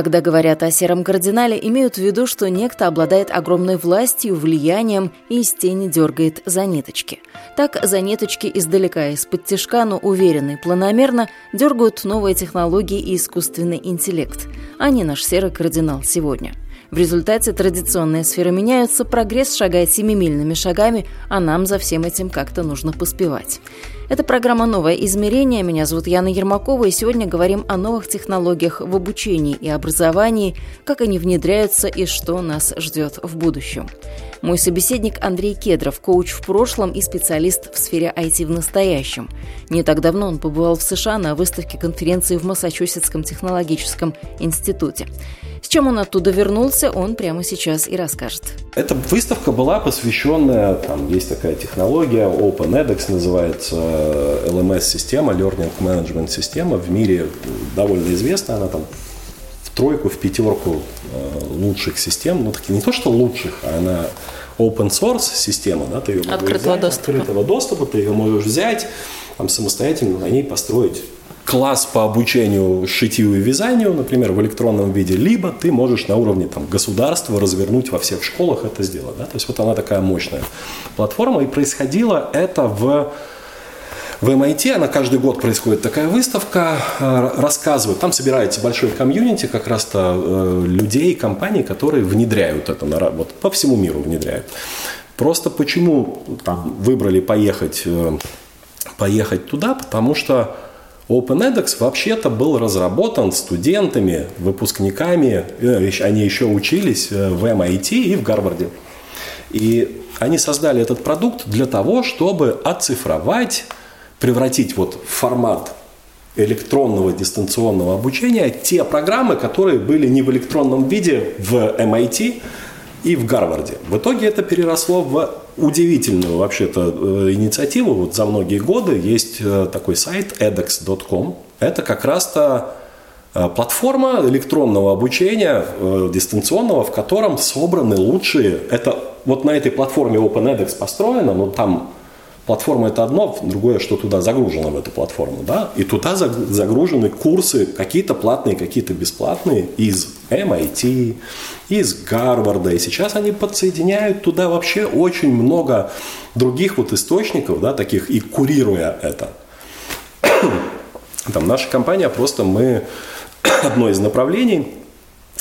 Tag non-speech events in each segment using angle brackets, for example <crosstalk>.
Когда говорят о сером кардинале, имеют в виду, что некто обладает огромной властью, влиянием и из тени дергает за ниточки. Так за ниточки издалека, из-под тяжка, но уверенно и планомерно дергают новые технологии и искусственный интеллект, а не наш серый кардинал сегодня. В результате традиционные сферы меняются, прогресс шагает семимильными шагами, а нам за всем этим как-то нужно поспевать. Это программа «Новое измерение». Меня зовут Яна Ермакова, и сегодня говорим о новых технологиях в обучении и образовании, как они внедряются и что нас ждет в будущем. Мой собеседник Андрей Кедров, коуч в прошлом и специалист в сфере IT в настоящем. Не так давно он побывал в США на выставке конференции в Массачусетском технологическом институте. Чем он оттуда вернулся, он прямо сейчас и расскажет. Эта выставка была посвященная, там есть такая технология, OpenEDX называется, LMS-система, Learning Management система, в мире довольно известна, она там в тройку, в пятерку э, лучших систем, ну, таки не то, что лучших, а она open source система, да, ты ее можешь открытого взять, доступа. открытого доступа, ты ее можешь взять, там самостоятельно на ней построить класс по обучению шитью и вязанию, например, в электронном виде, либо ты можешь на уровне там, государства развернуть во всех школах это сделать. Да? То есть вот она такая мощная платформа, и происходило это в в MIT, она каждый год происходит такая выставка, э, рассказывают, там собирается большой комьюнити как раз-то э, людей, компаний, которые внедряют это, вот по всему миру внедряют. Просто почему там выбрали поехать, э, поехать туда, потому что OpenEDX вообще-то был разработан студентами, выпускниками, э, они еще учились э, в MIT и в Гарварде. И они создали этот продукт для того, чтобы оцифровать, превратить вот в формат электронного дистанционного обучения те программы, которые были не в электронном виде в MIT и в Гарварде. В итоге это переросло в удивительную вообще-то э, инициативу. Вот за многие годы есть э, такой сайт edex.com. Это как раз-то э, платформа электронного обучения дистанционного, в котором собраны лучшие. Это вот на этой платформе OpenEDX построено, но там платформа это одно, другое, что туда загружено в эту платформу, да, и туда загружены курсы, какие-то платные, какие-то бесплатные из MIT, из Гарварда, и сейчас они подсоединяют туда вообще очень много других вот источников, да, таких, и курируя это. Там наша компания просто мы <coughs> одно из направлений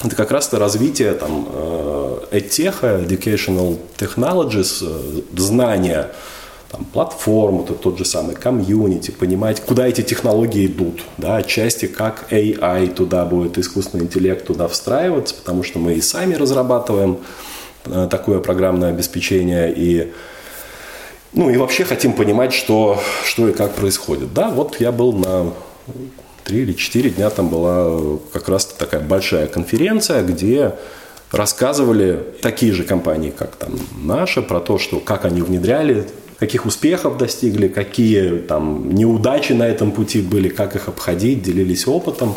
это как раз то развитие там, EdTech, Educational Technologies, э, знания там, платформу, то тот же самый комьюнити, понимать, куда эти технологии идут, да, отчасти как AI туда будет, искусственный интеллект туда встраиваться, потому что мы и сами разрабатываем э, такое программное обеспечение и ну и вообще хотим понимать, что, что и как происходит. Да, вот я был на три или четыре дня, там была как раз такая большая конференция, где рассказывали такие же компании, как там наша, про то, что как они внедряли каких успехов достигли, какие там неудачи на этом пути были, как их обходить, делились опытом.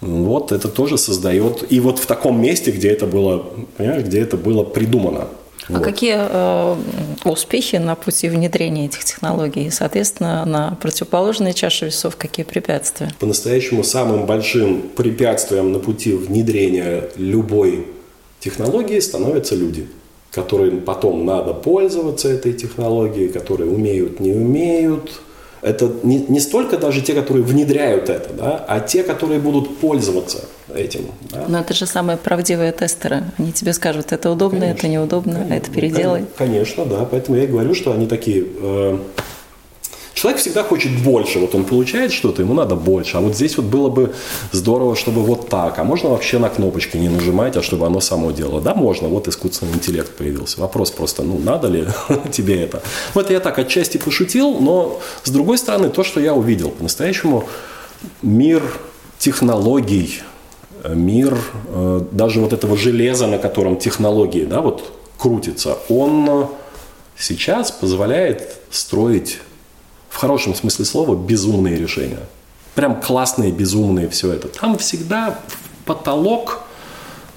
Вот это тоже создает. И вот в таком месте, где это было, понимаешь, где это было придумано. А вот. какие э, успехи на пути внедрения этих технологий? И, соответственно, на противоположной чаше весов какие препятствия? По-настоящему самым большим препятствием на пути внедрения любой технологии становятся люди которым потом надо пользоваться этой технологией, которые умеют, не умеют. Это не, не столько даже те, которые внедряют это, да, а те, которые будут пользоваться этим. Да. Но это же самые правдивые тестеры. Они тебе скажут, это удобно, конечно, это неудобно, конечно, это переделай. Конечно, да. Поэтому я и говорю, что они такие э, Человек всегда хочет больше. Вот он получает что-то, ему надо больше. А вот здесь вот было бы здорово, чтобы вот так. А можно вообще на кнопочки не нажимать, а чтобы оно само делало? Да, можно. Вот искусственный интеллект появился. Вопрос просто, ну, надо ли <laughs> тебе это? Вот я так отчасти пошутил, но с другой стороны, то, что я увидел, по-настоящему мир технологий, мир э, даже вот этого железа, на котором технологии, да, вот крутится, он сейчас позволяет строить в хорошем смысле слова безумные решения. Прям классные, безумные все это. Там всегда потолок,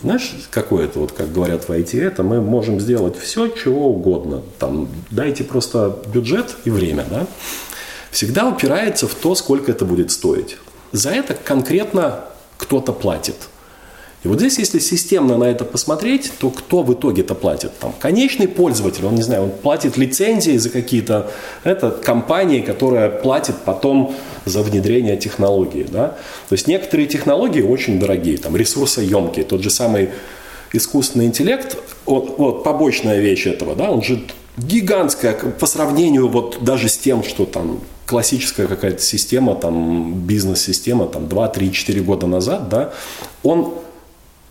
знаешь, какой это, вот как говорят в IT, это мы можем сделать все, чего угодно. Там дайте просто бюджет и время, да. Всегда упирается в то, сколько это будет стоить. За это конкретно кто-то платит – и вот здесь, если системно на это посмотреть, то кто в итоге-то платит? Там, конечный пользователь, он, не знаю, он платит лицензии за какие-то, это компании, которая платит потом за внедрение технологии, да? То есть некоторые технологии очень дорогие, там, ресурсоемкие, тот же самый искусственный интеллект, вот, вот побочная вещь этого, да, он же гигантская по сравнению вот даже с тем, что там классическая какая-то система, там бизнес-система, там 2, 3, 4 года назад, да, он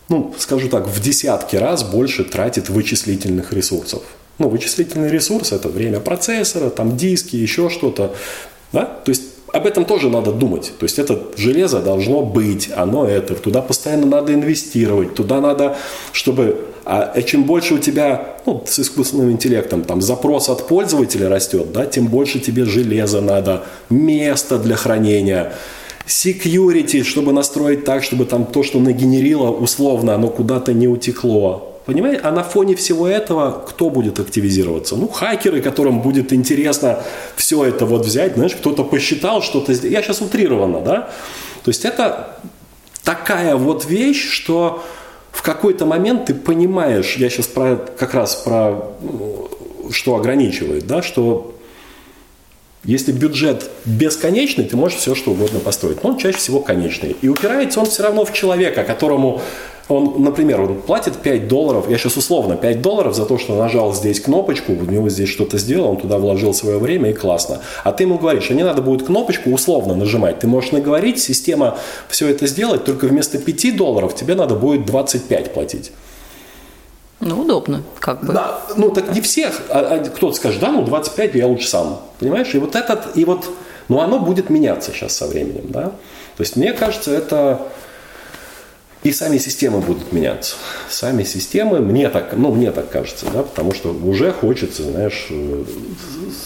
ну, скажу так, в десятки раз больше тратит вычислительных ресурсов. Ну, вычислительный ресурс – это время процессора, там диски, еще что-то. Да? То есть об этом тоже надо думать. То есть это железо должно быть, оно это, туда постоянно надо инвестировать, туда надо, чтобы... А чем больше у тебя ну, с искусственным интеллектом там запрос от пользователя растет, да, тем больше тебе железа надо, место для хранения – security, чтобы настроить так, чтобы там то, что нагенерило, условно, оно куда-то не утекло. Понимаете? А на фоне всего этого кто будет активизироваться? Ну, хакеры, которым будет интересно все это вот взять, знаешь, кто-то посчитал что-то. Я сейчас утрированно, да? То есть это такая вот вещь, что в какой-то момент ты понимаешь, я сейчас про, как раз про что ограничивает, да, что если бюджет бесконечный, ты можешь все что угодно построить. Но он чаще всего конечный. И упирается он все равно в человека, которому он, например, он платит 5 долларов, я сейчас условно, 5 долларов за то, что нажал здесь кнопочку, у него здесь что-то сделал, он туда вложил свое время и классно. А ты ему говоришь, что не надо будет кнопочку условно нажимать. Ты можешь наговорить, система все это сделать, только вместо 5 долларов тебе надо будет 25 платить. Ну, удобно, как бы. Да, ну, так не всех. А, а, кто-то скажет, да, ну, 25 я лучше сам. Понимаешь? И вот этот, и вот, ну, оно будет меняться сейчас со временем, да. То есть, мне кажется, это и сами системы будут меняться. Сами системы, мне так, ну, мне так кажется, да, потому что уже хочется, знаешь, э,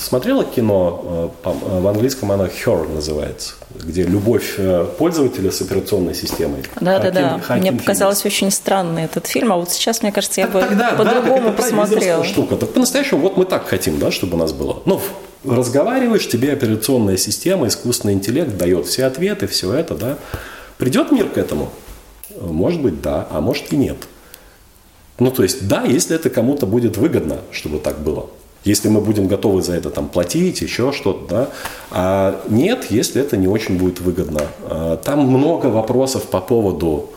смотрела кино, э, э, в английском оно Her называется, где любовь пользователя с операционной системой. Да, Хакин, да, да. Мне показалось очень странный этот фильм, а вот сейчас, мне кажется, я так, бы тогда, по-другому да, посмотрела. штука. Так по-настоящему вот мы так хотим, да, чтобы у нас было. Ну, разговариваешь, тебе операционная система, искусственный интеллект дает все ответы, все это, да. Придет мир к этому? Может быть, да, а может и нет. Ну, то есть, да, если это кому-то будет выгодно, чтобы так было. Если мы будем готовы за это там платить, еще что-то, да. А нет, если это не очень будет выгодно. А, там много вопросов по поводу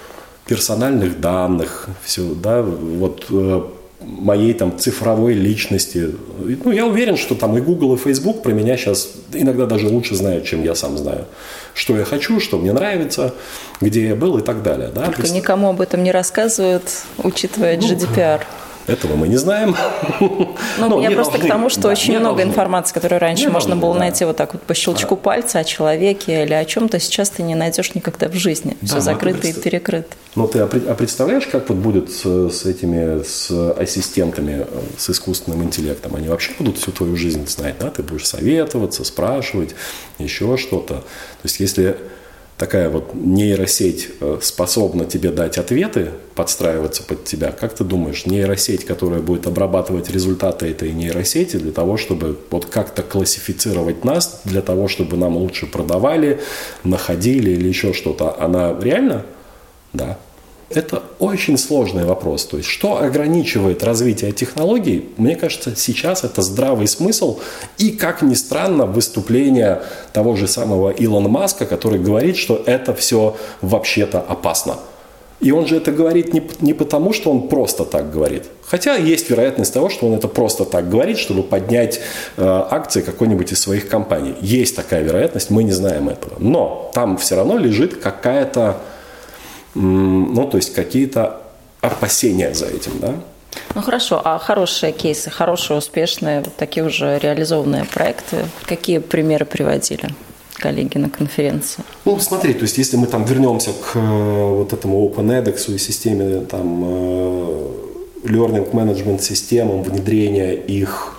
персональных данных, все, да, вот э, моей там цифровой личности. Ну, я уверен, что там и Google, и Facebook про меня сейчас иногда даже лучше знают, чем я сам знаю. Что я хочу, что мне нравится, где я был и так далее. Да? Только есть... никому об этом не рассказывают, учитывая GDPR. Ну, этого мы не знаем. Ну, ну я просто должны. к тому, что да, очень много должны. информации, которую раньше не можно должны, было да. найти вот так вот по щелчку да. пальца о человеке или о чем-то, сейчас ты не найдешь никогда в жизни. Да, Все ну, закрыто и перекрыто. Ну, ты а представляешь, как вот будет с, с этими, с ассистентами, с искусственным интеллектом? Они вообще будут всю твою жизнь знать, да? Ты будешь советоваться, спрашивать, еще что-то. То есть, если такая вот нейросеть э, способна тебе дать ответы, подстраиваться под тебя, как ты думаешь, нейросеть, которая будет обрабатывать результаты этой нейросети для того, чтобы вот как-то классифицировать нас, для того, чтобы нам лучше продавали, находили или еще что-то, она реально? Да. Это очень сложный вопрос. То есть, что ограничивает развитие технологий, мне кажется, сейчас это здравый смысл и, как ни странно, выступление того же самого Илона Маска, который говорит, что это все вообще-то опасно. И он же это говорит не, не потому, что он просто так говорит. Хотя есть вероятность того, что он это просто так говорит, чтобы поднять э, акции какой-нибудь из своих компаний. Есть такая вероятность, мы не знаем этого. Но там все равно лежит какая-то ну, то есть какие-то опасения за этим, да. Ну хорошо, а хорошие кейсы, хорошие, успешные, вот такие уже реализованные проекты, какие примеры приводили? коллеги на конференции? Ну, смотри, то есть если мы там вернемся к э, вот этому OpenEDX и системе там э, learning management системам, внедрения их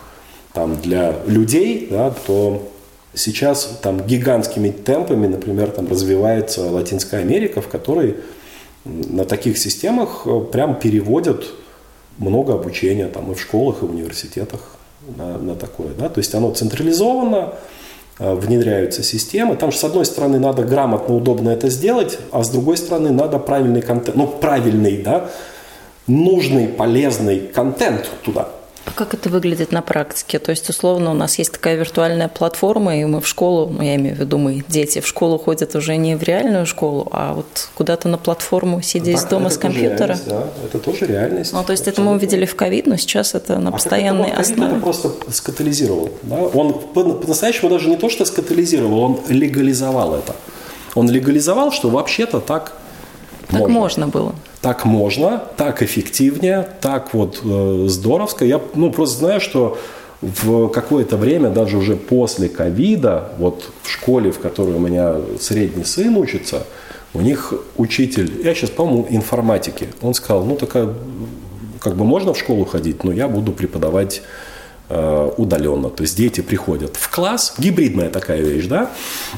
там для людей, да, то сейчас там гигантскими темпами, например, там развивается Латинская Америка, в которой на таких системах э, прям переводят много обучения там и в школах, и в университетах на, на такое. Да? То есть оно централизовано, э, внедряются системы. Там же, с одной стороны, надо грамотно, удобно это сделать, а с другой стороны, надо правильный контент, ну, правильный, да, нужный, полезный контент туда – как это выглядит на практике? То есть, условно, у нас есть такая виртуальная платформа, и мы в школу, ну, я имею в виду мы, дети, в школу ходят уже не в реальную школу, а вот куда-то на платформу, сидя из дома с компьютера. Да, это тоже реальность. Ну, то есть, это мы увидели в ковид, но сейчас это на а постоянной это основе. Это просто скатализировал. Да? Он по-настоящему даже не то, что скатализировал, он легализовал это. Он легализовал, что вообще-то так так можно. можно было. Так можно, так эффективнее, так вот э, здоровско. Я ну, просто знаю, что в какое-то время, даже уже после ковида, вот в школе, в которой у меня средний сын учится, у них учитель, я сейчас, по-моему, информатики, он сказал, ну, такая, как бы можно в школу ходить, но я буду преподавать э, удаленно. То есть дети приходят в класс, гибридная такая вещь, да,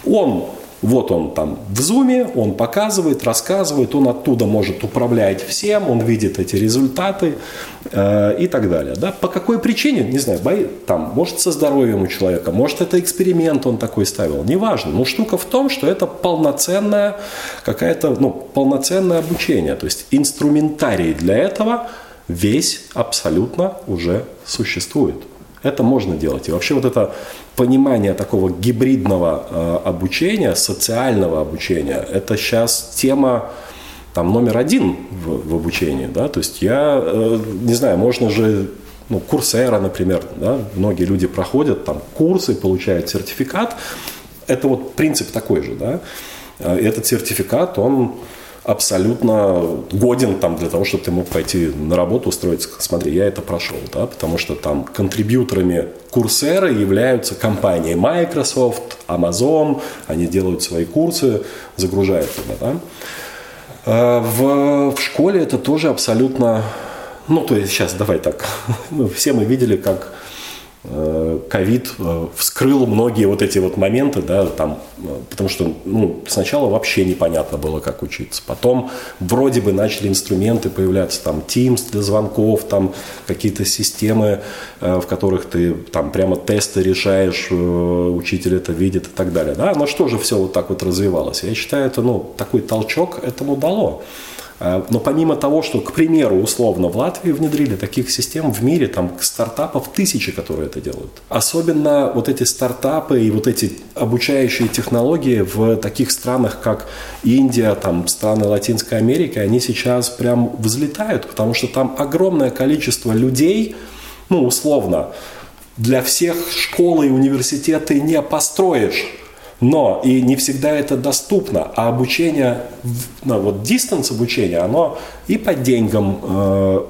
он вот он там в зуме, он показывает, рассказывает, он оттуда может управлять всем, он видит эти результаты э, и так далее. Да? По какой причине, не знаю, бои, там, может со здоровьем у человека, может это эксперимент он такой ставил, неважно. Но штука в том, что это полноценное какая-то, ну, полноценное обучение, то есть инструментарий для этого весь абсолютно уже существует. Это можно делать. И вообще вот это понимание такого гибридного э, обучения, социального обучения, это сейчас тема там, номер один в, в обучении. Да? То есть я, э, не знаю, можно же ну, Курсера, например, да, многие люди проходят там курсы, получают сертификат. Это вот принцип такой же, да. Э, этот сертификат, он абсолютно годен там для того, чтобы ты мог пойти на работу, устроиться. Смотри, я это прошел, да, потому что там контрибьюторами Курсера являются компании Microsoft, Amazon, они делают свои курсы, загружают туда, да. А в, в школе это тоже абсолютно, ну, то есть сейчас давай так, <laughs> ну, все мы видели, как ковид э, вскрыл многие вот эти вот моменты, да, там, э, потому что ну, сначала вообще непонятно было, как учиться. Потом вроде бы начали инструменты появляться, там, Teams для звонков, там, какие-то системы, в которых ты там прямо тесты решаешь, учитель это видит и так далее. Да? Но что же все вот так вот развивалось? Я считаю, это, ну, такой толчок этому дало. А, но помимо того, что, к примеру, условно в Латвии внедрили таких систем в мире, там стартапов тысячи, которые это делают. Особенно вот эти стартапы и вот эти обучающие технологии в таких странах, как Индия, там страны Латинской Америки, они сейчас прям взлетают, потому что там огромное количество людей, ну, условно, для всех школы и университеты не построишь. Но и не всегда это доступно, а обучение, ну, вот дистанц обучение, оно и по деньгам э,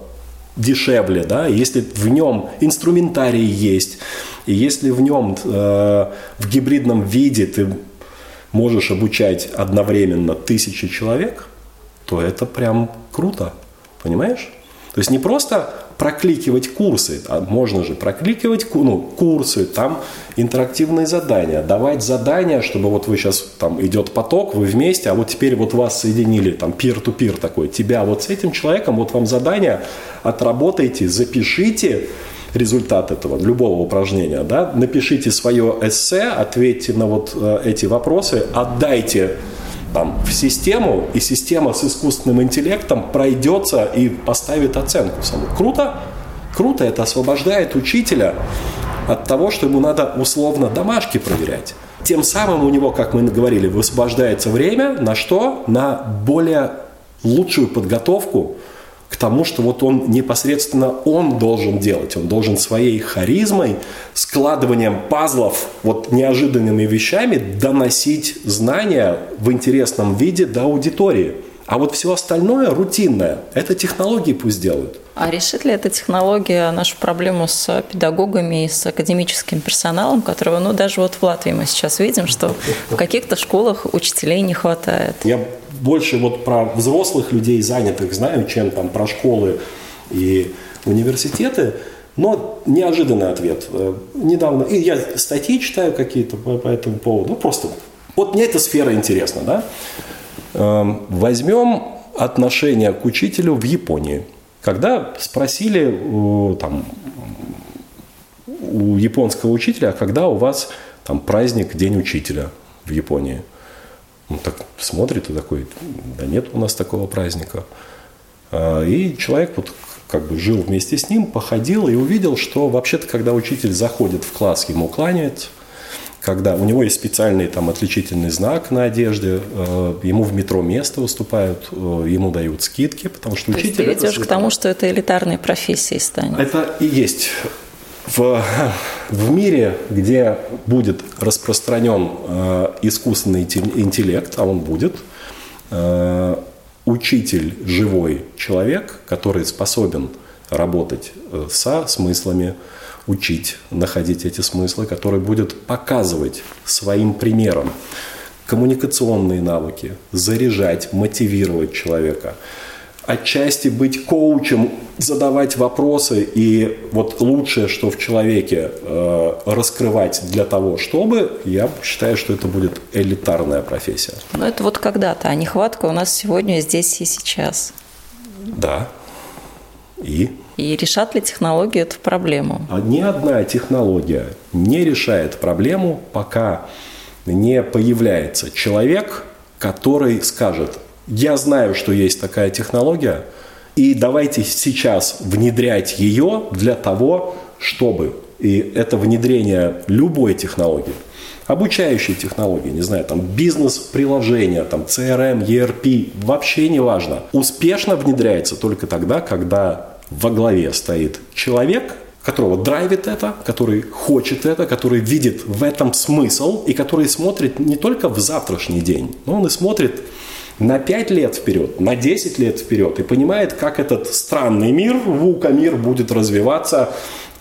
дешевле, да, если в нем инструментарий есть, и если в нем э, в гибридном виде ты можешь обучать одновременно тысячи человек, то это прям круто, понимаешь? То есть не просто прокликивать курсы, а можно же прокликивать ну, курсы, там интерактивные задания, давать задания, чтобы вот вы сейчас, там идет поток, вы вместе, а вот теперь вот вас соединили, там пир-ту-пир такой, тебя вот с этим человеком, вот вам задание, отработайте, запишите, результат этого, любого упражнения, да, напишите свое эссе, ответьте на вот э, эти вопросы, отдайте там, в систему, и система с искусственным интеллектом пройдется и поставит оценку. Круто? Круто, это освобождает учителя от того, что ему надо условно домашки проверять. Тем самым у него, как мы говорили, высвобождается время на что? На более лучшую подготовку к тому, что вот он непосредственно он должен делать. Он должен своей харизмой, складыванием пазлов, вот неожиданными вещами доносить знания в интересном виде до аудитории. А вот все остальное рутинное, это технологии пусть делают. А решит ли эта технология нашу проблему с педагогами и с академическим персоналом, которого, ну, даже вот в Латвии мы сейчас видим, что в каких-то школах учителей не хватает? Я больше вот про взрослых людей занятых знаю, чем там про школы и университеты. Но неожиданный ответ. Э, недавно, и я статьи читаю какие-то по, по этому поводу, ну просто, вот мне эта сфера интересна, да. Эм, возьмем отношение к учителю в Японии. Когда спросили там, у японского учителя, а когда у вас там праздник День учителя в Японии? Он так смотрит и такой, да нет у нас такого праздника. А, и человек вот как бы жил вместе с ним, походил и увидел, что вообще-то, когда учитель заходит в класс, ему кланяют, когда у него есть специальный там отличительный знак на одежде, э, ему в метро место уступают, э, ему дают скидки, потому что То учитель... Ты ведешь к тому, что это элитарной профессией станет. Это и есть. В, в мире, где будет распространен э, искусственный интеллект, а он будет, э, учитель живой человек, который способен работать э, со смыслами, учить, находить эти смыслы, который будет показывать своим примером коммуникационные навыки, заряжать, мотивировать человека – отчасти быть коучем, задавать вопросы и вот лучшее, что в человеке э, раскрывать для того, чтобы, я считаю, что это будет элитарная профессия. Но это вот когда-то, а нехватка у нас сегодня здесь и сейчас. Да. И? И решат ли технологии эту проблему? А ни одна технология не решает проблему, пока не появляется человек, который скажет, я знаю, что есть такая технология, и давайте сейчас внедрять ее для того, чтобы, и это внедрение любой технологии, обучающей технологии, не знаю, там бизнес-приложения, там CRM, ERP, вообще не важно. Успешно внедряется только тогда, когда во главе стоит человек, которого драйвит это, который хочет это, который видит в этом смысл и который смотрит не только в завтрашний день, но он и смотрит на 5 лет вперед, на 10 лет вперед и понимает, как этот странный мир, вука мир будет развиваться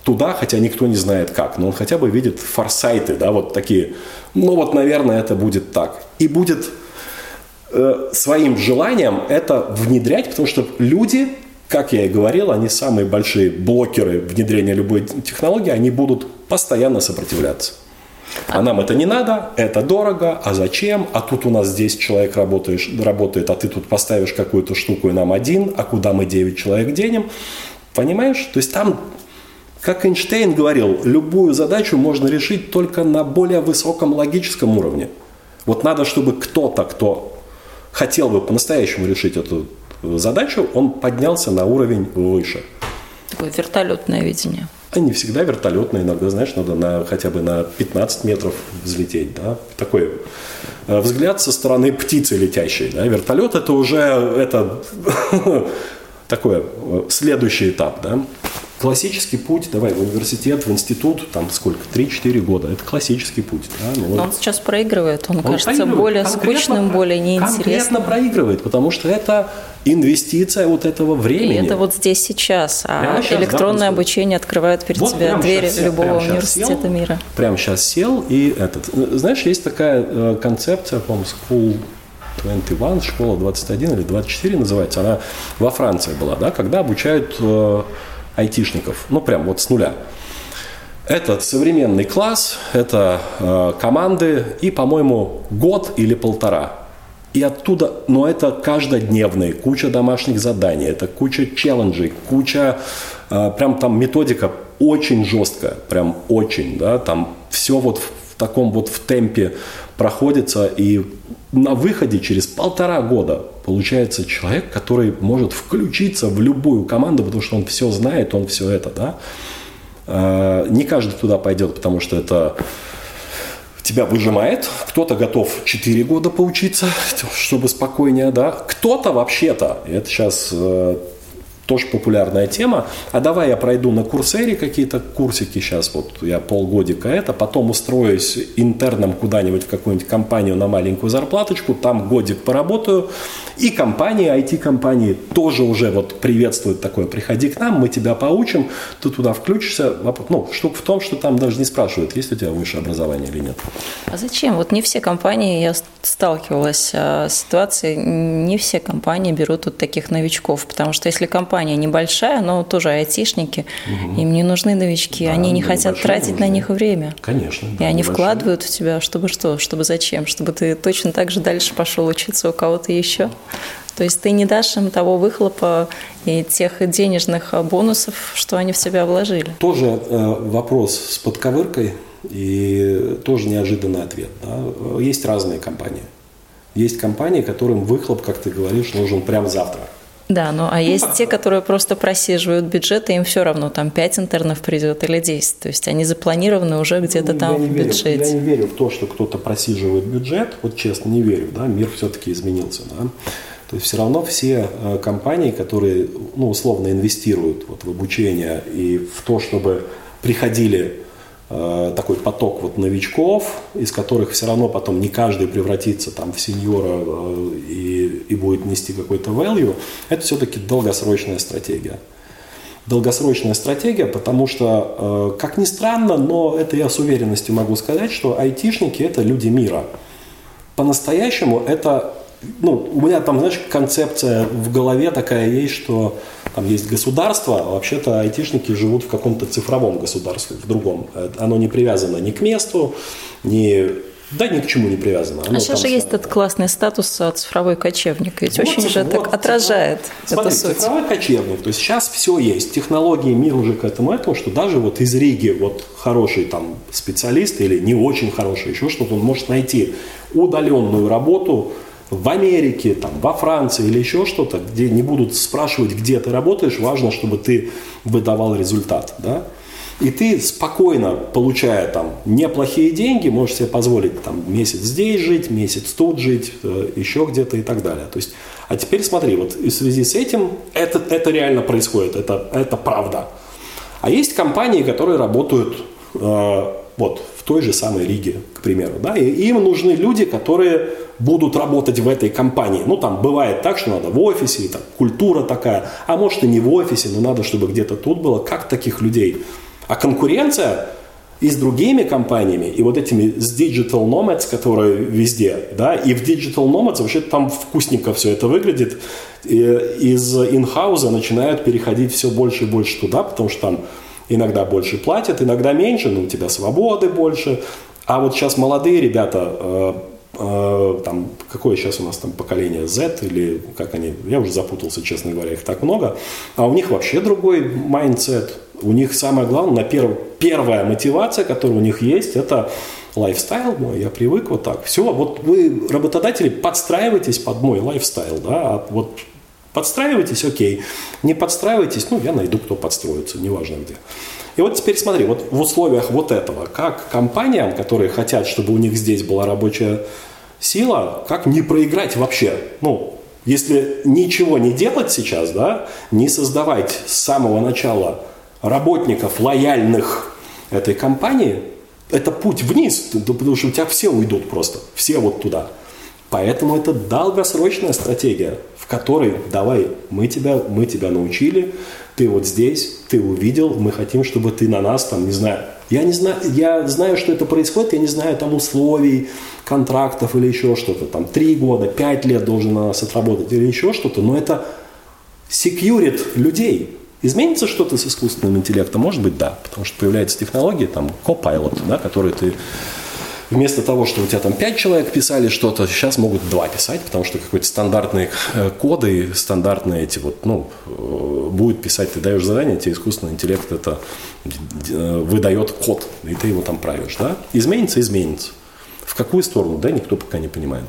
туда, хотя никто не знает как, но он хотя бы видит форсайты, да, вот такие, ну вот, наверное, это будет так. И будет э, своим желанием это внедрять, потому что люди, как я и говорил, они самые большие блокеры внедрения любой технологии, они будут постоянно сопротивляться. А нам это не надо, это дорого, а зачем? А тут у нас здесь человек работаешь, работает, а ты тут поставишь какую-то штуку и нам один, а куда мы 9 человек денем? Понимаешь? То есть там, как Эйнштейн говорил, любую задачу можно решить только на более высоком логическом уровне. Вот надо, чтобы кто-то, кто хотел бы по-настоящему решить эту задачу, он поднялся на уровень выше. Такое вертолетное видение. А не всегда вертолетные, иногда, знаешь, надо на, хотя бы на 15 метров взлететь, да, такой э, взгляд со стороны птицы летящей, да, вертолет это уже, это <laughs> такой э, следующий этап, да, классический путь, давай, в университет, в институт, там сколько, 3-4 года, это классический путь. Да? Ну, Но он сейчас проигрывает, он, он кажется более скучным, более неинтересным. Конкретно проигрывает, потому что это инвестиция вот этого времени. И это вот здесь сейчас, а сейчас, электронное да, обучение открывает перед вот тебя двери сейчас, любого университета сел, мира. Прямо сейчас сел и этот, знаешь, есть такая э, концепция, по-моему, School 21, школа 21 или 24 называется, она во Франции была, да, когда обучают э, айтишников, ну прям вот с нуля. Этот современный класс, это э, команды и, по-моему, год или полтора. И оттуда, но это каждодневные, куча домашних заданий, это куча челленджей, куча, э, прям там методика очень жесткая, прям очень, да, там все вот в, в таком вот в темпе проходится, и на выходе через полтора года получается человек, который может включиться в любую команду, потому что он все знает, он все это, да. А, не каждый туда пойдет, потому что это тебя выжимает, кто-то готов 4 года поучиться, <laughs> чтобы спокойнее, да, кто-то вообще-то, это сейчас э, тоже популярная тема. А давай я пройду на курсере какие-то курсики сейчас, вот я полгодика это, потом устроюсь интерном куда-нибудь в какую-нибудь компанию на маленькую зарплаточку, там годик поработаю, и компании, IT-компании тоже уже вот приветствуют такое, приходи к нам, мы тебя поучим, ты туда включишься. Ну, штука в том, что там даже не спрашивают, есть у тебя высшее образование или нет. А зачем? Вот не все компании, я сталкивалась а, с ситуацией, не все компании берут вот таких новичков, потому что если компания небольшая, но тоже айтишники, угу. им не нужны новички, да, они не хотят тратить нужны. на них время. Конечно. Да, и они небольшие. вкладывают в тебя, чтобы что, чтобы зачем, чтобы ты точно так же дальше пошел учиться у кого-то еще. То есть ты не дашь им того выхлопа и тех денежных бонусов, что они в себя вложили. Тоже э, вопрос с подковыркой и тоже неожиданный ответ. Да? Есть разные компании. Есть компании, которым выхлоп, как ты говоришь, нужен прямо завтра. Да, ну а есть те, которые просто просиживают бюджет, и им все равно, там 5 интернов придет или 10. То есть они запланированы уже где-то там в верю, бюджете. Я не верю в то, что кто-то просиживает бюджет, вот честно не верю, да, мир все-таки изменился, да. То есть все равно все э, компании, которые ну, условно инвестируют вот в обучение и в то, чтобы приходили такой поток вот новичков, из которых все равно потом не каждый превратится там в сеньора э, и, и будет нести какой-то value, это все-таки долгосрочная стратегия. Долгосрочная стратегия, потому что, как ни странно, но это я с уверенностью могу сказать, что айтишники – это люди мира. По-настоящему это ну, у меня там, знаешь, концепция в голове такая есть, что там есть государство, а вообще-то айтишники живут в каком-то цифровом государстве, в другом. Оно не привязано ни к месту, ни да, ни к чему не привязано. Оно а сейчас же есть этот классный статус цифровой кочевник, ведь вот, очень же вот, так отражает Смотри, эту суть. цифровой кочевник, то есть сейчас все есть, технологии, мир уже к этому, этому, что даже вот из Риги вот хороший там специалист или не очень хороший, еще что-то, он может найти удаленную работу, в Америке, там, во Франции или еще что-то, где не будут спрашивать, где ты работаешь, важно, чтобы ты выдавал результат. Да? И ты спокойно, получая там неплохие деньги, можешь себе позволить там месяц здесь жить, месяц тут жить, э, еще где-то и так далее. То есть, а теперь смотри, вот в связи с этим это, это реально происходит, это, это правда. А есть компании, которые работают э, вот в той же самой Риге, к примеру, да, и им нужны люди, которые будут работать в этой компании. Ну, там бывает так, что надо в офисе, там, культура такая, а может и не в офисе, но надо, чтобы где-то тут было. Как таких людей? А конкуренция и с другими компаниями, и вот этими с Digital Nomads, которые везде, да, и в Digital Nomads вообще там вкусненько все это выглядит, и из инхауза начинают переходить все больше и больше туда, потому что там иногда больше платят, иногда меньше, но у тебя свободы больше, а вот сейчас молодые ребята э, Э, там, какое сейчас у нас там поколение Z или как они, я уже запутался, честно говоря, их так много, а у них вообще другой mindset, у них самое главное, на перв, первая мотивация, которая у них есть, это lifestyle мой, я привык вот так. Все, вот вы, работодатели, подстраивайтесь под мой lifestyle, да, а вот подстраивайтесь, окей, не подстраивайтесь, ну, я найду, кто подстроится, неважно где. И вот теперь смотри, вот в условиях вот этого, как компаниям, которые хотят, чтобы у них здесь была рабочая сила, как не проиграть вообще? Ну, если ничего не делать сейчас, да, не создавать с самого начала работников лояльных этой компании, это путь вниз, потому что у тебя все уйдут просто, все вот туда. Поэтому это долгосрочная стратегия, в которой давай, мы тебя, мы тебя научили, ты вот здесь, ты увидел, мы хотим, чтобы ты на нас, там, не знаю, я не знаю, я знаю, что это происходит, я не знаю там условий, контрактов или еще что-то, там, три года, пять лет должен на нас отработать или еще что-то, но это секьюрит людей. Изменится что-то с искусственным интеллектом? Может быть, да, потому что появляется технология, там, Copilot, да, который ты вместо того, что у тебя там 5 человек писали что-то, сейчас могут 2 писать, потому что какой-то стандартные э, коды, стандартные эти вот, ну, э, будет писать, ты даешь задание, тебе искусственный интеллект это э, выдает код, и ты его там правишь, да? Изменится, изменится. В какую сторону, да, никто пока не понимает.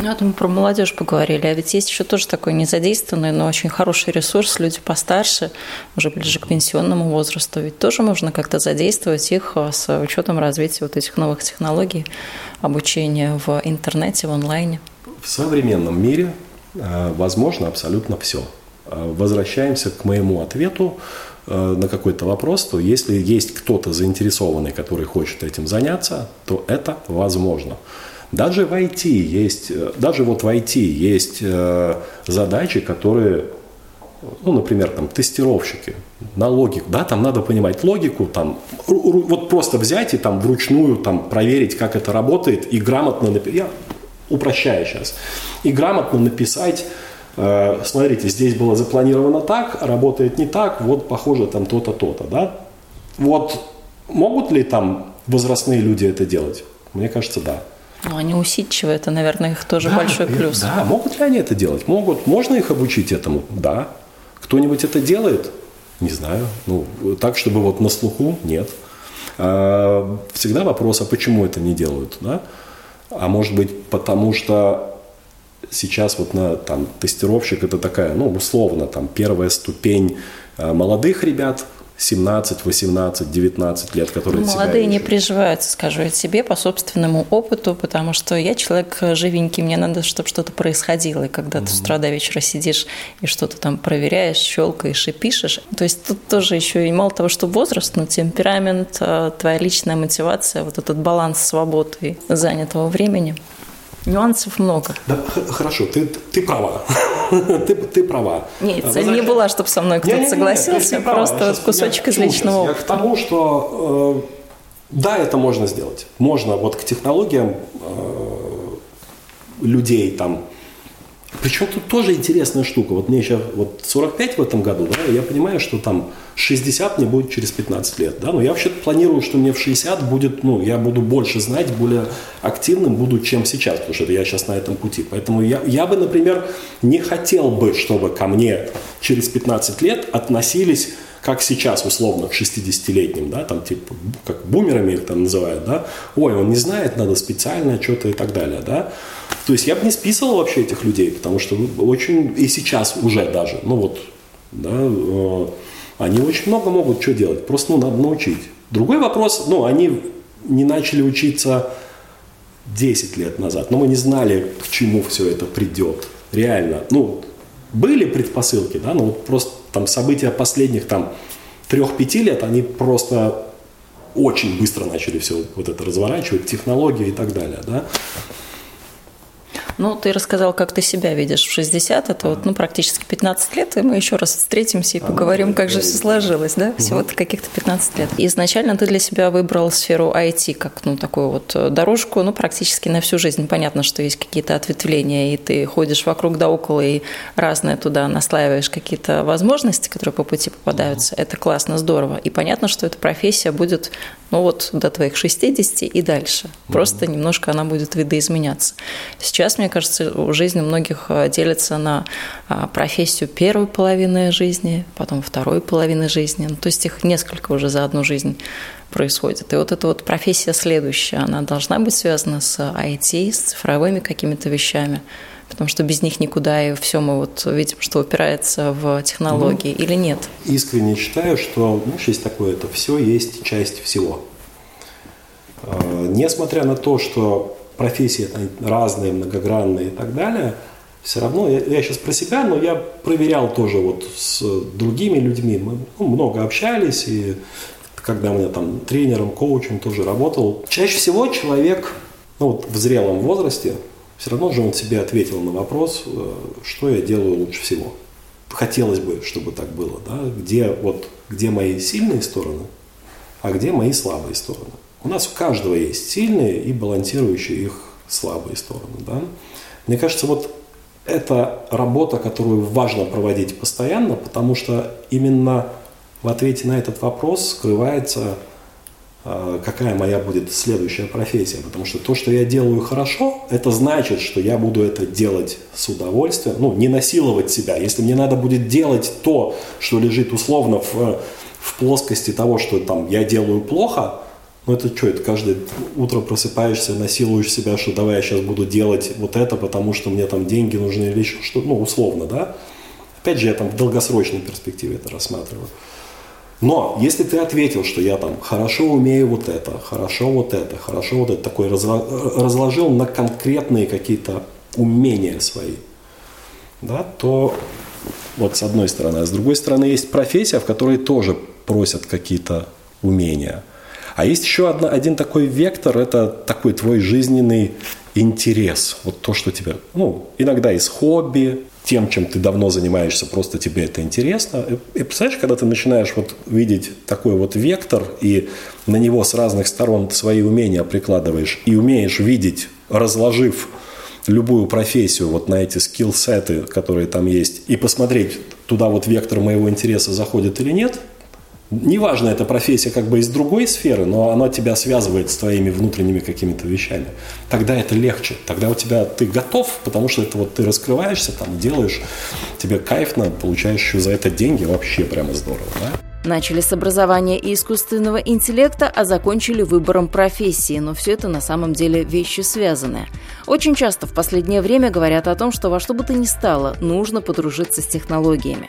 Ну, это мы про молодежь поговорили. А ведь есть еще тоже такой незадействованный, но очень хороший ресурс, люди постарше, уже ближе к пенсионному возрасту. Ведь тоже можно как-то задействовать их а, с учетом развития вот этих новых технологий, обучения в интернете, в онлайне. В современном мире э, возможно абсолютно все. э, возвращаемся к моему ответу э, на какой-то вопрос, то если есть кто-то заинтересованный, который хочет этим заняться, то это возможно. Даже в IT есть, даже вот в IT есть задачи, которые ну, например, там, тестировщики на логику, да, там надо понимать логику, там, вот просто взять и там вручную там проверить, как это работает, и грамотно написать, я упрощаю сейчас, и грамотно написать, э, смотрите, здесь было запланировано так, работает не так, вот похоже там то-то, то-то, да. Вот могут ли там возрастные люди это делать? Мне кажется, да. Ну, они усидчивые, это, наверное, их тоже да, большой плюс. Да, могут ли они это делать? Могут. Можно их обучить этому? Да. Кто-нибудь это делает? Не знаю. Ну, так, чтобы вот на слуху, нет. А, всегда вопрос, а почему это не делают, да? А может быть, потому что сейчас вот на там тестировщик это такая, ну, условно, там первая ступень а, молодых ребят – 17, 18, 19 лет, которые ну, Молодые не приживаются, скажу я тебе, по собственному опыту, потому что я человек живенький, мне надо, чтобы что-то происходило. И когда mm-hmm. ты с утра до вечера сидишь и что-то там проверяешь, щелкаешь и пишешь, то есть тут тоже еще и мало того, что возраст, но темперамент, а, твоя личная мотивация, вот этот баланс свободы и занятого времени – Нюансов много. Да, хорошо, ты, ты права. <laughs> ты, ты права. Нет, цель не была, чтобы со мной кто-то согласился, не, не, просто вот кусочек из личного опыта. Я к тому, что э, да, это можно сделать. Можно вот к технологиям э, людей там причем тут тоже интересная штука. Вот мне сейчас вот 45 в этом году, да, я понимаю, что там 60 мне будет через 15 лет, да, но я вообще планирую, что мне в 60 будет, ну, я буду больше знать, более активным буду, чем сейчас, потому что я сейчас на этом пути. Поэтому я, я бы, например, не хотел бы, чтобы ко мне через 15 лет относились как сейчас, условно, к 60-летним, да, там, типа, как бумерами их там называют, да, ой, он не знает, надо специально что-то и так далее, да. То есть я бы не списывал вообще этих людей, потому что очень, и сейчас уже даже, ну вот, да, э, они очень много могут что делать, просто, ну, надо научить. Другой вопрос, ну, они не начали учиться 10 лет назад, но мы не знали, к чему все это придет, реально. Ну, были предпосылки, да, но вот просто там события последних там трех-пяти лет, они просто очень быстро начали все вот это разворачивать, технологии и так далее, да. Ну, ты рассказал, как ты себя видишь в 60, это вот, ну, практически 15 лет, и мы еще раз встретимся и поговорим, как же все сложилось, да, всего-то каких-то 15 лет. Изначально ты для себя выбрал сферу IT как, ну, такую вот э, дорожку, ну, практически на всю жизнь. Понятно, что есть какие-то ответвления, и ты ходишь вокруг да около, и разное туда наслаиваешь какие-то возможности, которые по пути попадаются. Это классно, здорово. И понятно, что эта профессия будет, ну, вот до твоих 60 и дальше. Просто немножко она будет видоизменяться. Сейчас, мне кажется, жизнь многих э, делится на а, профессию первой половины жизни, потом второй половины жизни. Ну, то есть их несколько уже за одну жизнь происходит. И вот эта вот профессия следующая, она должна быть связана с IT, с цифровыми какими-то вещами, потому что без них никуда, и все мы вот видим, что упирается в технологии ну, или нет. Искренне считаю, что, ну, есть такое, это все есть часть всего. Э, несмотря на то, что профессии разные, многогранные и так далее, все равно, я, я сейчас про себя, но я проверял тоже вот с другими людьми, мы ну, много общались, и когда у меня там тренером, коучем тоже работал, чаще всего человек ну, вот в зрелом возрасте, все равно же он себе ответил на вопрос, э, что я делаю лучше всего. Хотелось бы, чтобы так было, да, где, вот, где мои сильные стороны, а где мои слабые стороны. У нас у каждого есть сильные и балансирующие их слабые стороны. Да? Мне кажется, вот это работа, которую важно проводить постоянно, потому что именно в ответе на этот вопрос скрывается, какая моя будет следующая профессия. Потому что то, что я делаю хорошо, это значит, что я буду это делать с удовольствием, ну, не насиловать себя. Если мне надо будет делать то, что лежит условно в, в плоскости того, что там я делаю плохо, ну это что, это каждое утро просыпаешься, насилуешь себя, что давай я сейчас буду делать вот это, потому что мне там деньги нужны или еще что ну условно, да? Опять же, я там в долгосрочной перспективе это рассматриваю. Но если ты ответил, что я там хорошо умею вот это, хорошо вот это, хорошо вот это, такой разложил на конкретные какие-то умения свои, да, то Вот с одной стороны. А с другой стороны, есть профессия, в которой тоже просят какие-то умения. А есть еще одна, один такой вектор, это такой твой жизненный интерес. Вот то, что тебе, ну, иногда из хобби, тем, чем ты давно занимаешься, просто тебе это интересно. И представляешь, когда ты начинаешь вот видеть такой вот вектор, и на него с разных сторон свои умения прикладываешь, и умеешь видеть, разложив любую профессию вот на эти скилл-сеты, которые там есть, и посмотреть, туда вот вектор моего интереса заходит или нет – Неважно, эта профессия как бы из другой сферы, но она тебя связывает с твоими внутренними какими-то вещами. Тогда это легче. Тогда у тебя ты готов, потому что это вот ты раскрываешься, там делаешь, тебе кайфно, получаешь еще за это деньги, вообще прямо здорово, да? Начали с образования и искусственного интеллекта, а закончили выбором профессии, но все это на самом деле вещи связанные. Очень часто в последнее время говорят о том, что во что бы то ни стало, нужно подружиться с технологиями.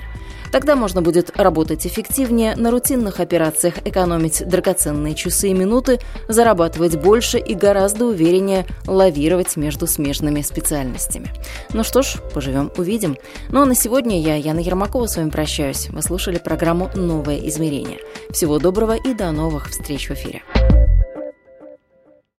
Тогда можно будет работать эффективнее, на рутинных операциях экономить драгоценные часы и минуты, зарабатывать больше и гораздо увереннее лавировать между смежными специальностями. Ну что ж, поживем, увидим. Ну а на сегодня я, Яна Ермакова, с вами прощаюсь. Вы слушали программу «Новое измерение». Всего доброго и до новых встреч в эфире.